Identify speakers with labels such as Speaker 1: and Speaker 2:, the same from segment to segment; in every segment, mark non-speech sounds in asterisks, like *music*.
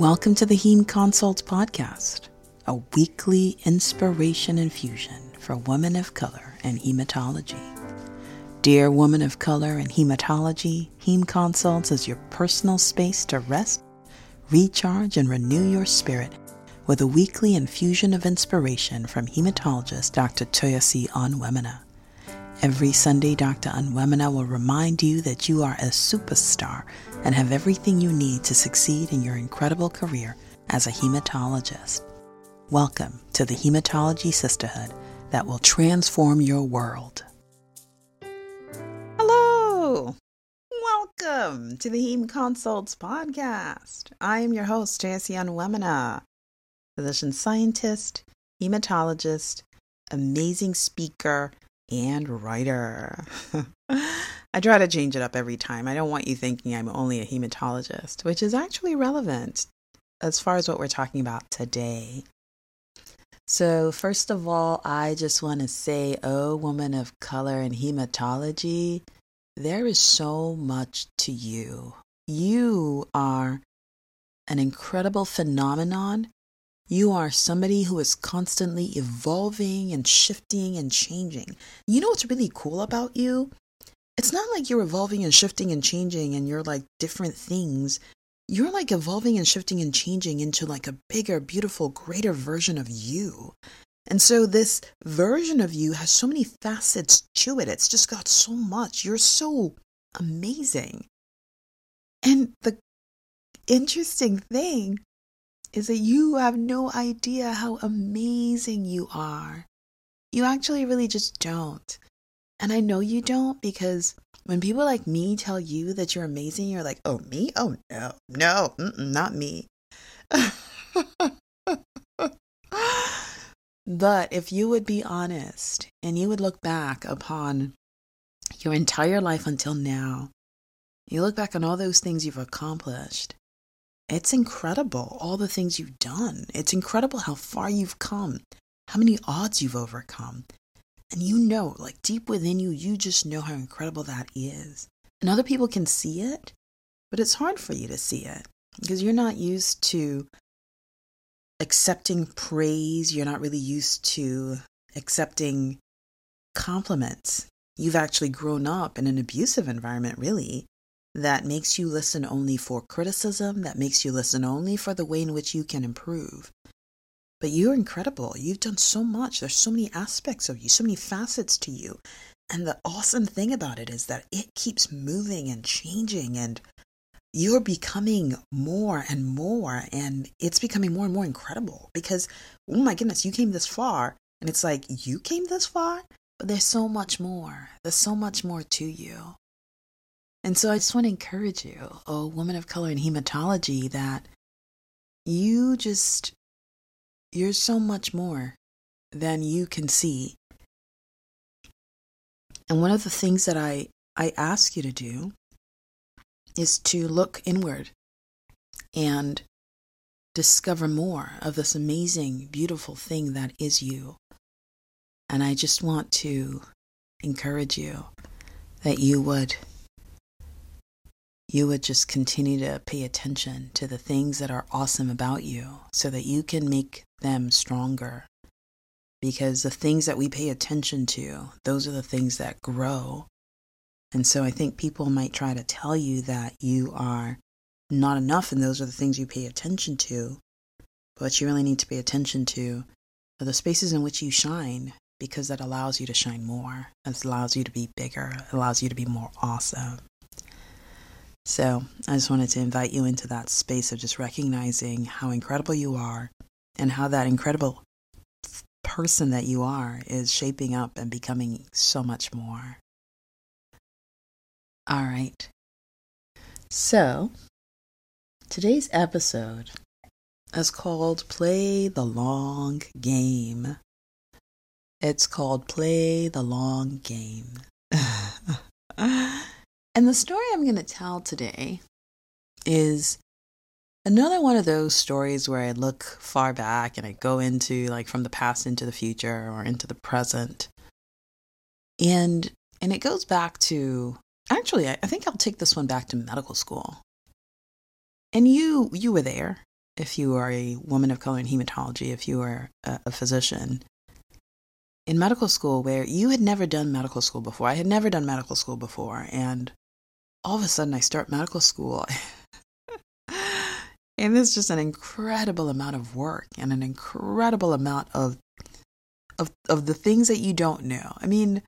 Speaker 1: Welcome to the Heme Consults Podcast, a weekly inspiration infusion for women of color and hematology. Dear woman of color and hematology, Heme Consults is your personal space to rest, recharge, and renew your spirit with a weekly infusion of inspiration from hematologist Dr. Toyosi Onwuemene. Every Sunday, Dr. Onwuemene will remind you that you are a superstar and have everything you need to succeed in your incredible career as a hematologist. Welcome to the Hematology Sisterhood that will transform your world. Hello! Welcome to the Heme Consults podcast. I am your host, Toyosi Onwuemene, physician scientist, hematologist, amazing speaker, and writer. *laughs* I try to change it up every time. I don't want you thinking I'm only a hematologist, which is actually relevant as far as what we're talking about today. So, first of all, I just want to say, oh, woman of color in hematology, there is so much to you. You are an incredible phenomenon you are somebody who is constantly evolving and shifting and changing. You know what's really cool about you? It's not like you're evolving and shifting and changing and you're like different things. You're like evolving and shifting and changing into like a bigger, beautiful, greater version of you. And so this version of you has so many facets to it. It's just got so much. You're so amazing. And the interesting thing is that you have no idea how amazing you are. You actually really just don't. And I know you don't because when people like me tell you that you're amazing, you're like, oh, me? Oh, no, no, not me. *laughs* but if you would be honest and you would look back upon your entire life until now, you look back on all those things you've accomplished, it's incredible, all the things you've done. It's incredible how far you've come, how many odds you've overcome. And you know, like deep within you, you just know how incredible that is. And other people can see it, but it's hard for you to see it because you're not used to accepting praise. You're not really used to accepting compliments. You've actually grown up in an abusive environment, really, that makes you listen only for criticism, that makes you listen only for the way in which you can improve. But you're incredible. You've done so much. There's so many aspects of you, so many facets to you. And the awesome thing about it is that it keeps moving and changing, and you're becoming more and more, and it's becoming more and more incredible because, oh my goodness, you came this far. And it's like, you came this far? But there's so much more. There's so much more to you. And so I just want to encourage you, a woman of color in hematology, that you just, you're so much more than you can see. And one of the things that I, I ask you to do is to look inward and discover more of this amazing, beautiful thing that is you. And I just want to encourage you that you would you would just continue to pay attention to the things that are awesome about you so that you can make them stronger. Because the things that we pay attention to, those are the things that grow. And so I think people might try to tell you that you are not enough and those are the things you pay attention to. But you really need to pay attention to are the spaces in which you shine because that allows you to shine more. It allows you to be bigger. It allows you to be more awesome. So I just wanted to invite you into that space of just recognizing how incredible you are and how that incredible person that you are is shaping up and becoming so much more. All right. So today's episode is called Play the Long Game. It's called Play the Long Game. *laughs* And the story I'm going to tell today is another one of those stories where I look far back and I go into like from the past into the future or into the present. And and it goes back to actually I, I think I'll take this one back to medical school. And you you were there if you are a woman of color in hematology, if you are a, a physician, in medical school where you had never done medical school before. I had never done medical school before. And all of a sudden, I start medical school. *laughs* and it's just an incredible amount of work and an incredible amount of, of, of the things that you don't know. I mean,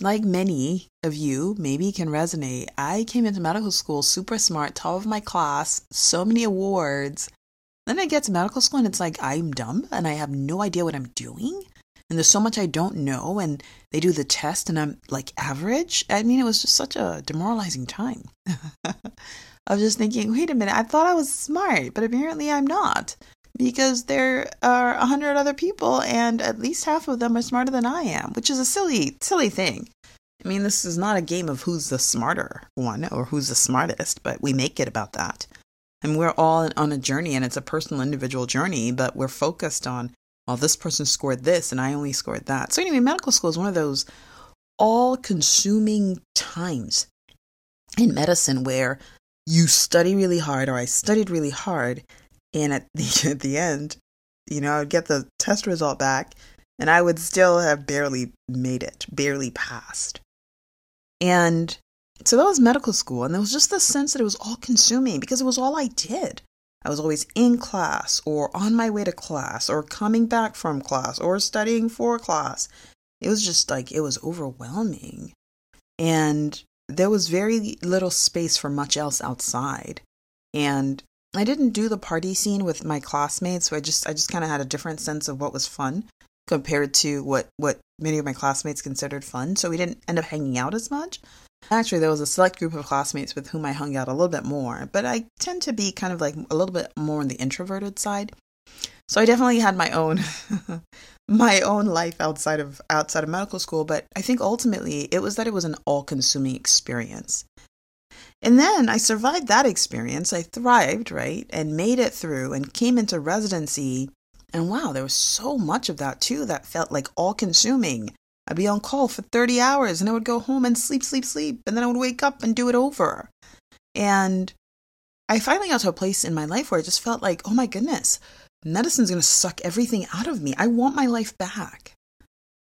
Speaker 1: like many of you maybe can resonate, I came into medical school super smart, top of my class, so many awards. Then I get to medical school and it's like I'm dumb and I have no idea what I'm doing. And there's so much I don't know. And they do the test and I'm like average. I mean, it was just such a demoralizing time. *laughs* I was just thinking, wait a minute, I thought I was smart, but apparently I'm not because there are a hundred other people and at least half of them are smarter than I am, which is a silly, silly thing. I mean, this is not a game of who's the smarter one or who's the smartest, but we make it about that. And we're all on a journey and it's a personal, individual journey, but we're focused on, well, this person scored this and I only scored that. So, anyway, medical school is one of those all consuming times in medicine where you study really hard, or I studied really hard, and at *laughs* the at the end, you know, I would get the test result back and I would still have barely made it, barely passed. And so that was medical school, and there was just the sense that it was all consuming because it was all I did. I was always in class, or on my way to class, or coming back from class, or studying for class. It was just like, it was overwhelming. And there was very little space for much else outside. And I didn't do the party scene with my classmates, so I just I just kind of had a different sense of what was fun compared to what what many of my classmates considered fun. So we didn't end up hanging out as much. Actually, there was a select group of classmates with whom I hung out a little bit more, but I tend to be kind of like a little bit more on the introverted side. So I definitely had my own *laughs* my own life outside of outside of medical school, but I think ultimately it was that it was an all-consuming experience. And then I survived that experience. I thrived, right? And made it through and came into residency. And wow, there was so much of that too that felt like all consuming. I'd be on call for 30 hours and I would go home and sleep, sleep, sleep. And then I would wake up and do it over. And I finally got to a place in my life where I just felt like, oh my goodness, medicine's going to suck everything out of me. I want my life back.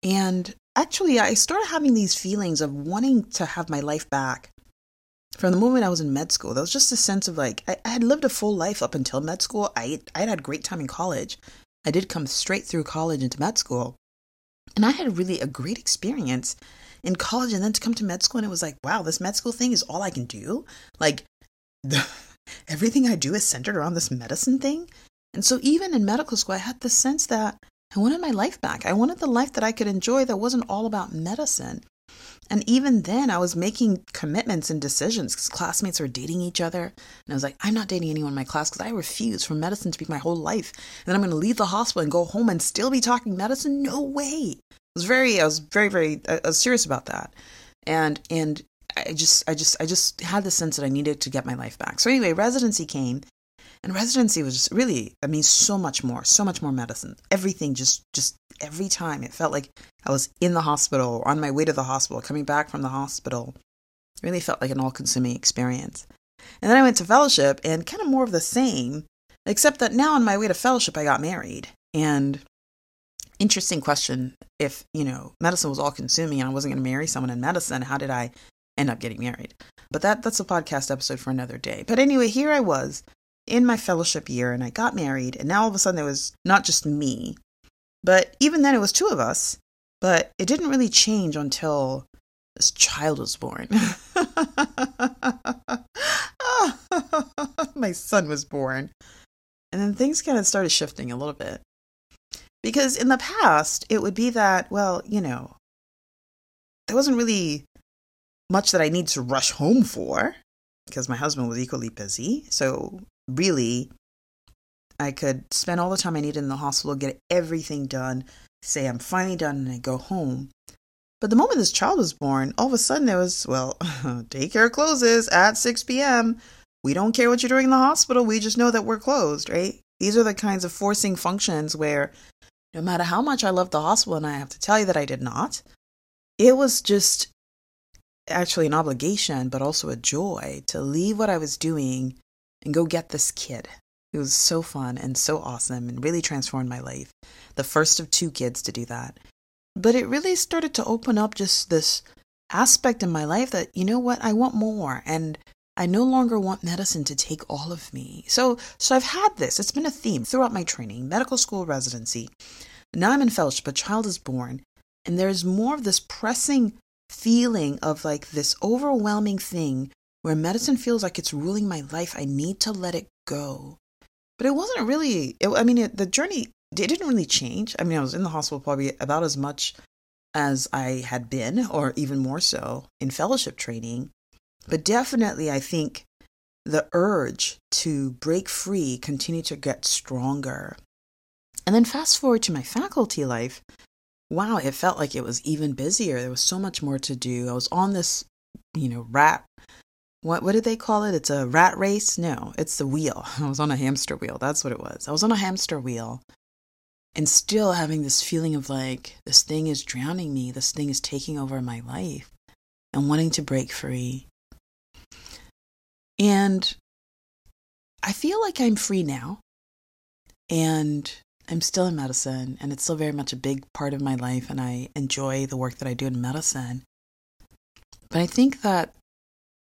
Speaker 1: And actually, I started having these feelings of wanting to have my life back from the moment I was in med school, there was just a sense of like I, I had lived a full life up until med school. I I had had a great time in college. I did come straight through college into med school, and I had really a great experience in college. And then to come to med school, and it was like, wow, this med school thing is all I can do. Like, *laughs* the, everything I do is centered around this medicine thing. And so even in medical school, I had the sense that I wanted my life back. I wanted the life that I could enjoy that wasn't all about medicine. And even then, I was making commitments and decisions because classmates were dating each other. And I was like, I'm not dating anyone in my class because I refuse for medicine to be my whole life. And then I'm going to leave the hospital and go home and still be talking medicine? No way. I was very, I was very, very, uh, I was serious about that. And, and I just, I just, I just had the sense that I needed to get my life back. So anyway, residency came and residency was just really, I mean, so much more, so much more medicine. Everything just, just every time it felt like I was in the hospital or on my way to the hospital, coming back from the hospital. It really felt like an all consuming experience. And then I went to fellowship and kind of more of the same, except that now on my way to fellowship, I got married. And interesting question if, you know, medicine was all consuming and I wasn't going to marry someone in medicine, how did I end up getting married? But that that's a podcast episode for another day. But anyway, here I was in my fellowship year and I got married, and now all of a sudden there was not just me, but even then it was two of us. But it didn't really change until this child was born. *laughs* my son was born. And then things kind of started shifting a little bit. Because in the past, it would be that, well, you know, there wasn't really much that I need to rush home for because my husband was equally busy. So really, I could spend all the time I needed in the hospital, get everything done, say I'm finally done, and I go home. But the moment this child was born, all of a sudden there was, well, *laughs* daycare closes at 6 p.m. We don't care what you're doing in the hospital. We just know that we're closed, right? These are the kinds of forcing functions where no matter how much I loved the hospital, and I have to tell you that I did not, it was just actually an obligation, but also a joy to leave what I was doing and go get this kid. It was so fun and so awesome and really transformed my life. The first of two kids to do that. But it really started to open up just this aspect in my life that, you know what, I want more. And I no longer want medicine to take all of me. So, so I've had this. It's been a theme throughout my training, medical school residency. Now I'm in fellowship, a child is born, and there's more of this pressing feeling of like this overwhelming thing where medicine feels like it's ruling my life. I need to let it go. But it wasn't really, it, I mean, it, the journey, it didn't really change. I mean, I was in the hospital probably about as much as I had been, or even more so in fellowship training. But definitely, I think the urge to break free continued to get stronger. And then fast forward to my faculty life, wow, it felt like it was even busier. There was so much more to do. I was on this, you know, rat. What what did they call it? It's a rat race? No, it's the wheel. *laughs* I was on a hamster wheel. That's what it was. I was on a hamster wheel and still having this feeling of like this thing is drowning me. This thing is taking over my life and wanting to break free. And I feel like I'm free now. And I'm still in medicine, and it's still very much a big part of my life, and I enjoy the work that I do in medicine. But I think that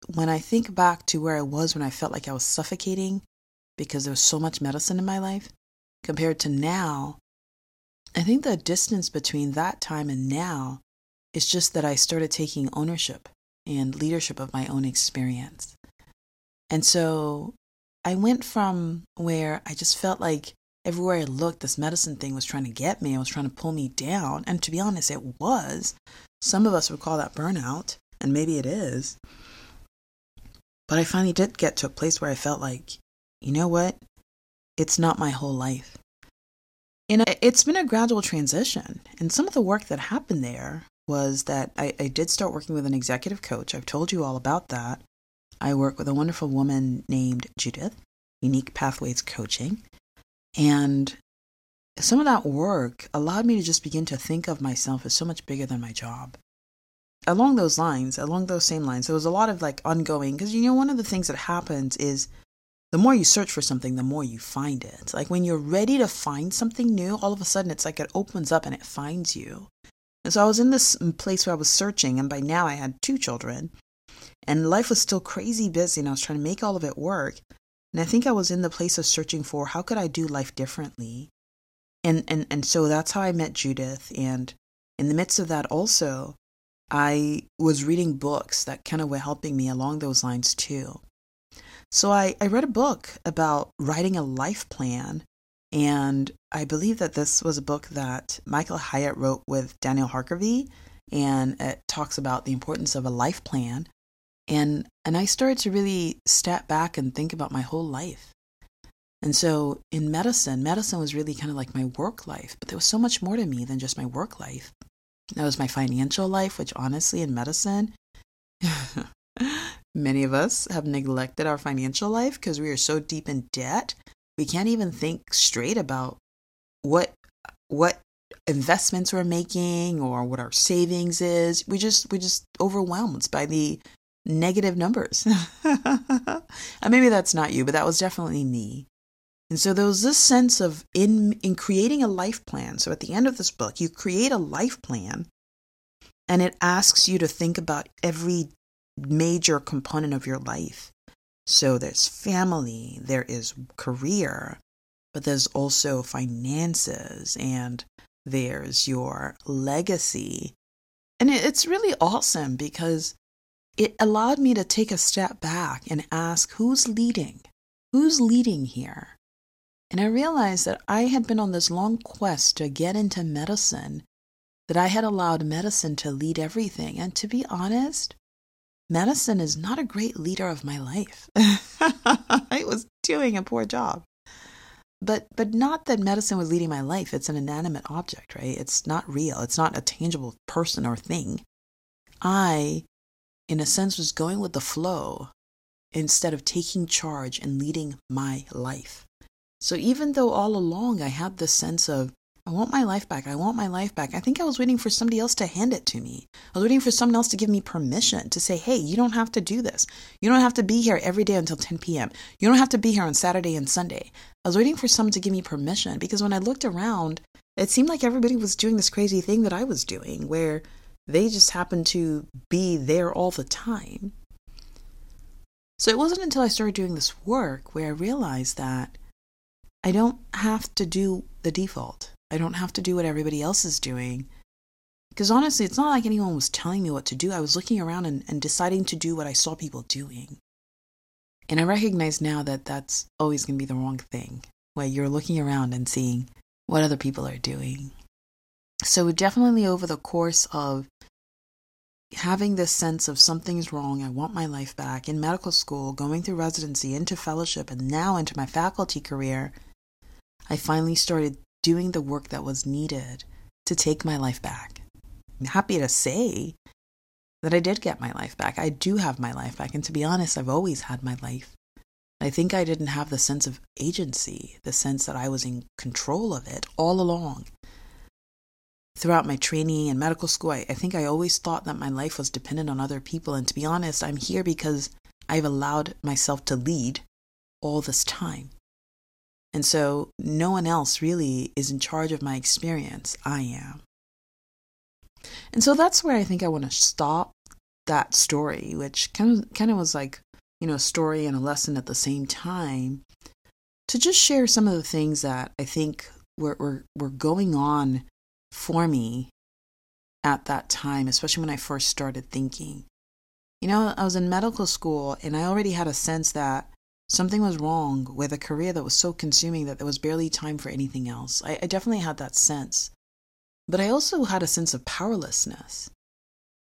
Speaker 1: when I think back to where I was when I felt like I was suffocating because there was so much medicine in my life, compared to now, I think the distance between that time and now is just that I started taking ownership and leadership of my own experience. And so I went from where I just felt like everywhere I looked, this medicine thing was trying to get me. It was trying to pull me down. And to be honest, it was. Some of us would call that burnout, and maybe it is. But I finally did get to a place where I felt like, you know what? It's not my whole life. And it's been a gradual transition. And some of the work that happened there was that I, I did start working with an executive coach. I've told you all about that. I work with a wonderful woman named Judith, Unique Pathways Coaching. And some of that work allowed me to just begin to think of myself as so much bigger than my job. Along those lines, along those same lines, there was a lot of like ongoing, because you know, one of the things that happens is the more you search for something, the more you find it. Like when you're ready to find something new, all of a sudden it's like it opens up and it finds you. And so I was in this mm, place where I was searching, and by now I had two children. And life was still crazy busy, and I was trying to make all of it work. And I think I was in the place of searching for how could I do life differently? And and and so that's how I met Judith. And in the midst of that also, I was reading books that kind of were helping me along those lines too. So I, I read a book about writing a life plan. And I believe that this was a book that Michael Hyatt wrote with Daniel Harkavy. And it talks about the importance of a life plan and and I started to really step back and think about my whole life. And so in medicine, medicine was really kind of like my work life, but there was so much more to me than just my work life. That was my financial life, which honestly in medicine *laughs* many of us have neglected our financial life because we are so deep in debt, we can't even think straight about what what investments we're making or what our savings is. We just we just overwhelmed by the negative numbers. *laughs* and maybe that's not you, but that was definitely me. And so there was this sense of in in creating a life plan. So at the end of this book, you create a life plan and it asks you to think about every major component of your life. So there's family, there is career, but there's also finances and there's your legacy. And it's really awesome because it allowed me to take a step back and ask who's leading? Who's leading here? And I realized that I had been on this long quest to get into medicine, that I had allowed medicine to lead everything. And to be honest, medicine is not a great leader of my life. *laughs* I was doing a poor job. But but not that medicine was leading my life. It's an inanimate object, right? It's not real. It's not a tangible person or thing. I in a sense, was going with the flow instead of taking charge and leading my life. So even though all along I had this sense of, I want my life back, I want my life back, I think I was waiting for somebody else to hand it to me. I was waiting for someone else to give me permission to say, hey, you don't have to do this. You don't have to be here every day until 10 p.m. You don't have to be here on Saturday and Sunday. I was waiting for someone to give me permission because when I looked around, it seemed like everybody was doing this crazy thing that I was doing where they just happened to be there all the time. So it wasn't until I started doing this work where I realized that I don't have to do the default. I don't have to do what everybody else is doing. Because honestly, it's not like anyone was telling me what to do. I was looking around and, and deciding to do what I saw people doing. And I recognize now that that's always going to be the wrong thing, where you're looking around and seeing what other people are doing. So, definitely over the course of having this sense of something's wrong, I want my life back in medical school, going through residency, into fellowship, and now into my faculty career, I finally started doing the work that was needed to take my life back. I'm happy to say that I did get my life back. I do have my life back. And to be honest, I've always had my life. I think I didn't have the sense of agency, the sense that I was in control of it all along. Throughout my training and medical school, I, I think I always thought that my life was dependent on other people. And to be honest, I'm here because I've allowed myself to lead all this time. And so no one else really is in charge of my experience. I am. And so that's where I think I want to stop that story, which kind of kind of was like, you know, a story and a lesson at the same time, to just share some of the things that I think were were, were going on for me at that time, especially when I first started thinking. You know, I was in medical school and I already had a sense that something was wrong with a career that was so consuming that there was barely time for anything else. I, I definitely had that sense. But I also had a sense of powerlessness.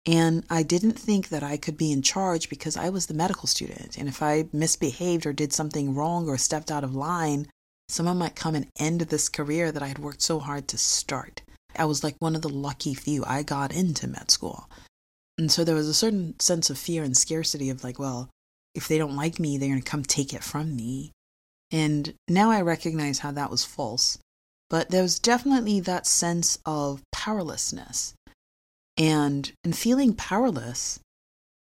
Speaker 1: And I didn't think that I could be in charge because I was the medical student. And if I misbehaved or did something wrong or stepped out of line, someone might come and end this career that I had worked so hard to start. I was like one of the lucky few. I got into med school. And so there was a certain sense of fear and scarcity of like, well, if they don't like me, they're going to come take it from me. And now I recognize how that was false. But there was definitely that sense of powerlessness. And, and feeling powerless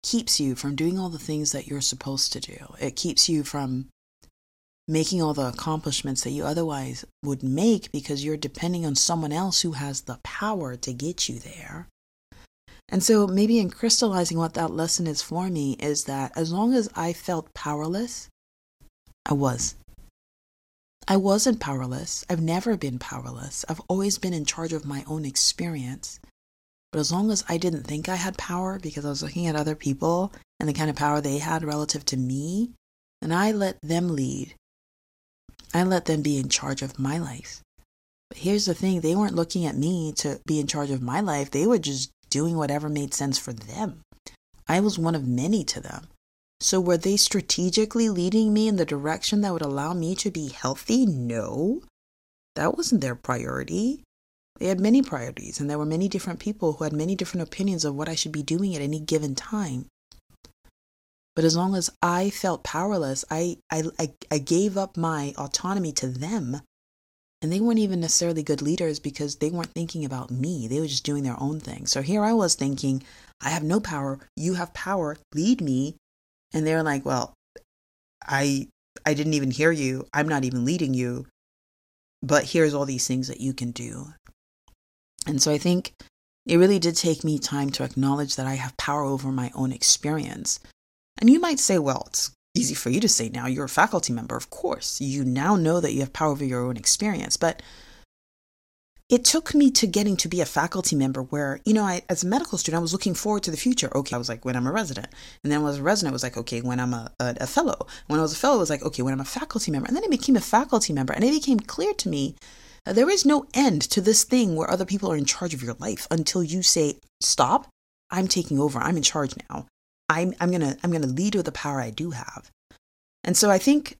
Speaker 1: keeps you from doing all the things that you're supposed to do. It keeps you from making all the accomplishments that you otherwise would make because you're depending on someone else who has the power to get you there. And so, maybe in crystallizing what that lesson is for me, is that as long as I felt powerless, I was. I wasn't powerless. I've never been powerless. I've always been in charge of my own experience. But as long as I didn't think I had power because I was looking at other people and the kind of power they had relative to me, and I let them lead. I let them be in charge of my life. But here's the thing they weren't looking at me to be in charge of my life, they were just doing whatever made sense for them. I was one of many to them. So, were they strategically leading me in the direction that would allow me to be healthy? No. That wasn't their priority. They had many priorities, and there were many different people who had many different opinions of what I should be doing at any given time. But as long as I felt powerless, I, I, I, I gave up my autonomy to them. And they weren't even necessarily good leaders because they weren't thinking about me. They were just doing their own thing. So here I was thinking, I have no power. You have power. Lead me and they're like well i i didn't even hear you i'm not even leading you but here's all these things that you can do and so i think it really did take me time to acknowledge that i have power over my own experience and you might say well it's easy for you to say now you're a faculty member of course you now know that you have power over your own experience but it took me to getting to be a faculty member where, you know, I, as a medical student, I was looking forward to the future. Okay, I was like, when I'm a resident. And then when I was a resident, I was like, okay, when I'm a, a, a fellow. When I was a fellow, it was like, okay, when I'm a faculty member. And then I became a faculty member. And it became clear to me that there is no end to this thing where other people are in charge of your life until you say, stop, I'm taking over. I'm in charge now. I'm, I'm going to I'm going to lead with the power I do have. And so I think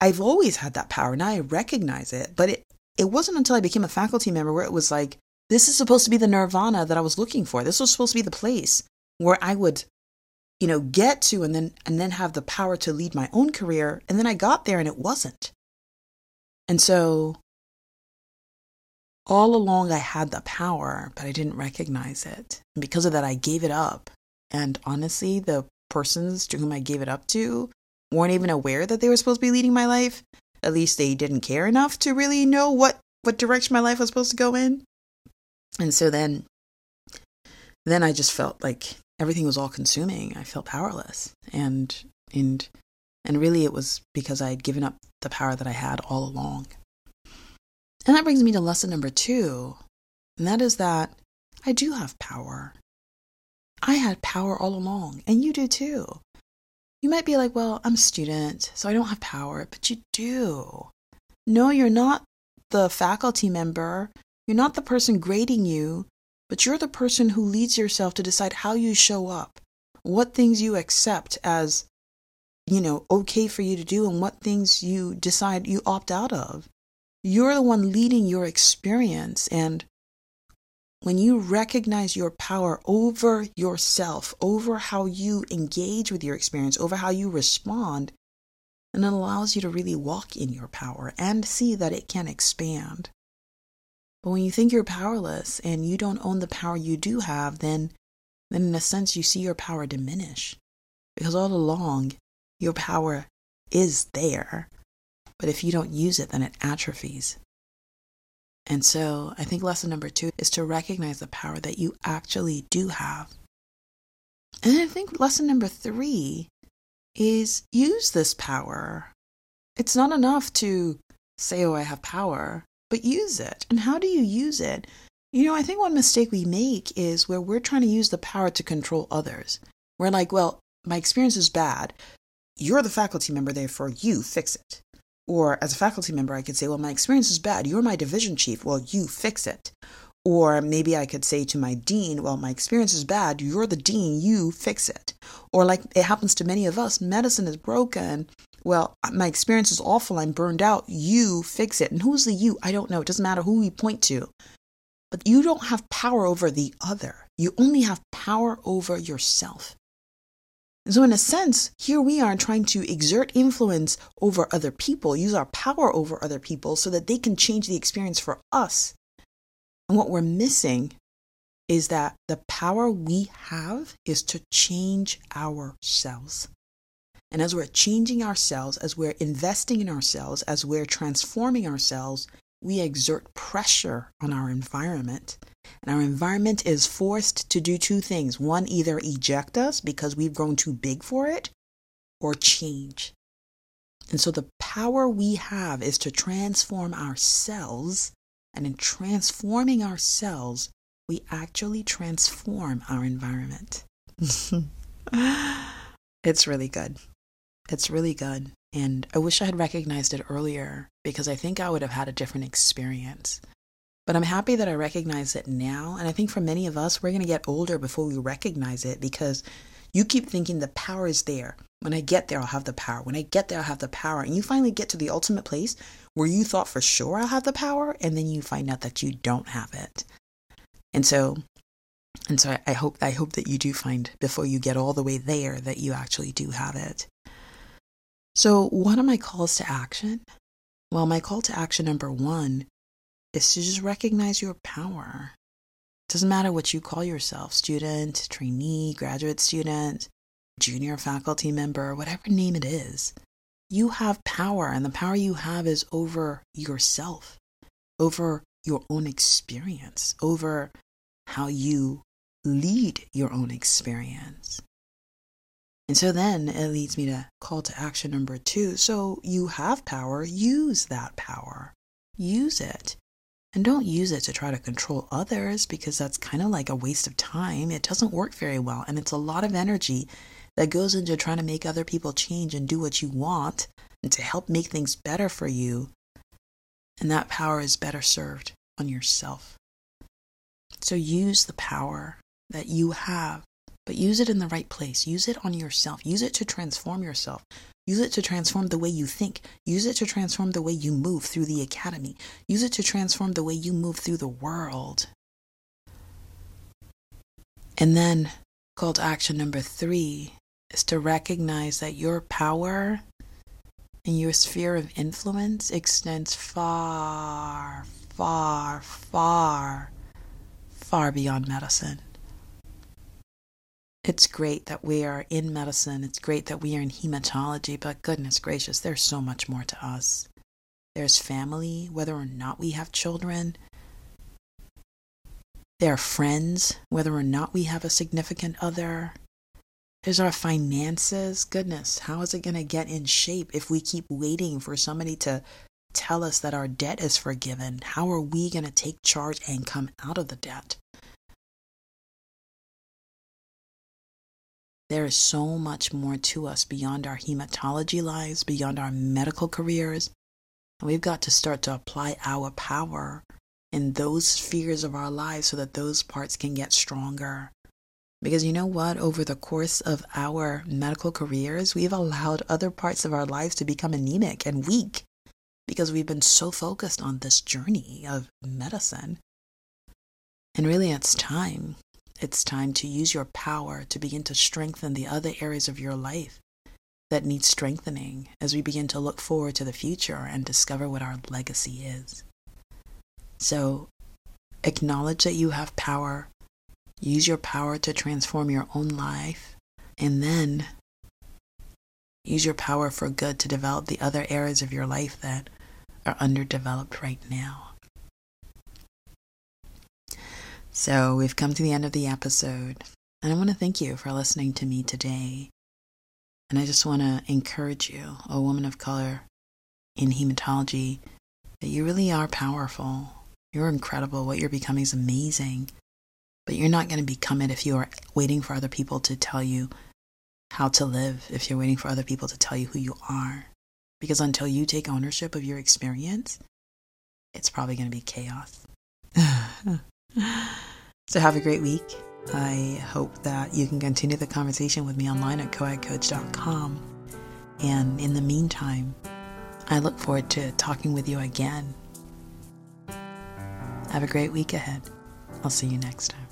Speaker 1: I've always had that power. Now I recognize it, but it, it wasn't until I became a faculty member where it was like, this is supposed to be the nirvana that I was looking for. This was supposed to be the place where I would, you know, get to and then and then have the power to lead my own career. And then I got there and it wasn't. And so all along I had the power, but I didn't recognize it. And because of that, I gave it up. And honestly, the persons to whom I gave it up to weren't even aware that they were supposed to be leading my life at least they didn't care enough to really know what what direction my life was supposed to go in. And so then then I just felt like everything was all consuming. I felt powerless. And and and really it was because I had given up the power that I had all along. And that brings me to lesson number 2. And that is that I do have power. I had power all along, and you do too. You might be like, well, I'm a student, so I don't have power, but you do. No, you're not the faculty member. You're not the person grading you, but you're the person who leads yourself to decide how you show up, what things you accept as, you know, okay for you to do, and what things you decide you opt out of. You're the one leading your experience, and when you recognize your power over yourself, over how you engage with your experience, over how you respond, and it allows you to really walk in your power and see that it can expand. But when you think you're powerless and you don't own the power you do have, then, then in a sense, you see your power diminish. Because all along, your power is there. But if you don't use it, then it atrophies. And so I think lesson number two is to recognize the power that you actually do have. And I think lesson number three is use this power. It's not enough to say, oh, I have power, but use it. And how do you use it? You know, I think one mistake we make is where we're trying to use the power to control others. We're like, well, my experience is bad. You're the faculty member, therefore you fix it. Or as a faculty member, I could say, well, my experience is bad. You're my division chief. Well, you fix it. Or maybe I could say to my dean, well, my experience is bad. You're the dean. You fix it. Or like it happens to many of us, medicine is broken. Well, uh, my experience is awful. I'm burned out. You fix it. And who's the you? I don't know. It doesn't matter who we point to. But you don't have power over the other. You only have power over yourself. And so, in a sense, here we are trying to exert influence over other people, use our power over other people so that they can change the experience for us. And what we're missing is that the power we have is to change ourselves. And as we're changing ourselves, as we're investing in ourselves, as we're transforming ourselves, we exert pressure on our environment. And our environment is forced to do two things one, either eject us because we've grown too big for it, or change. And so the power we have is to transform ourselves. And in transforming ourselves, we actually transform our environment. *laughs* it's really good. It's really good. And I wish I had recognized it earlier because I think I would have had a different experience. But I'm happy that I recognize it now. And I think for many of us, we're going to get older before we recognize it because you keep thinking the power is there. When I get there, I'll have the power. When I get there, I'll have the power. And you finally get to the ultimate place where you thought for sure I'll have the power. And then you find out that you don't have it. And so, and so I, hope, I hope that you do find before you get all the way there that you actually do have it. So, what are my calls to action? Well, my call to action number one is to just recognize your power. It doesn't matter what you call yourself student, trainee, graduate student, junior faculty member, whatever name it is. You have power, and the power you have is over yourself, over your own experience, over how you lead your own experience. And so then it leads me to call to action number two. So you have power, use that power, use it. And don't use it to try to control others because that's kind of like a waste of time. It doesn't work very well. And it's a lot of energy that goes into trying to make other people change and do what you want and to help make things better for you. And that power is better served on yourself. So use the power that you have but use it in the right place. Use it on yourself. Use it to transform yourself. Use it to transform the way you think. Use it to transform the way you move through the academy. Use it to transform the way you move through the world. And then, call to action number three is to recognize that your power and your sphere of influence extends far, far, far, far beyond medicine. It's great that we are in medicine. It's great that we are in hematology, but goodness gracious, there's so much more to us. there's family, whether or not we have children. There are friends, whether or not we have a significant other. There's our finances. Goodness, how is it going to get in shape if we keep waiting for somebody to tell us that our debt is forgiven? How are we going to take charge and come out of the debt? There is so much more to us beyond our hematology lives, beyond our medical careers. We've got to start to apply our power in those spheres of our lives so that those parts can get stronger. Because you know what? Over the course of our medical careers, we've allowed other parts of our lives to become anemic and weak because we've been so focused on this journey of medicine. And really, it's time. It's time to use your power to begin to strengthen the other areas of your life that need strengthening as we begin to look forward to the future and discover what our legacy is. So, acknowledge that you have power, use your power to transform your own life, and then use your power for good to develop the other areas of your life that are underdeveloped right now. So, we've come to the end of the episode, and I want to thank you for listening to me today. And I just want to encourage you, a woman of color in hematology, that you really are powerful. You're incredible. What you're becoming is amazing. But you're not going to become it if you are waiting for other people to tell you how to live, if you're waiting for other people to tell you who you are. Because until you take ownership of your experience, it's probably going to be chaos. *sighs* *laughs* so have a great week. I hope that you can continue the conversation with me online at coagcoach.com. And in the meantime, I look forward to talking with you again. Have a great week ahead. I'll see you next time.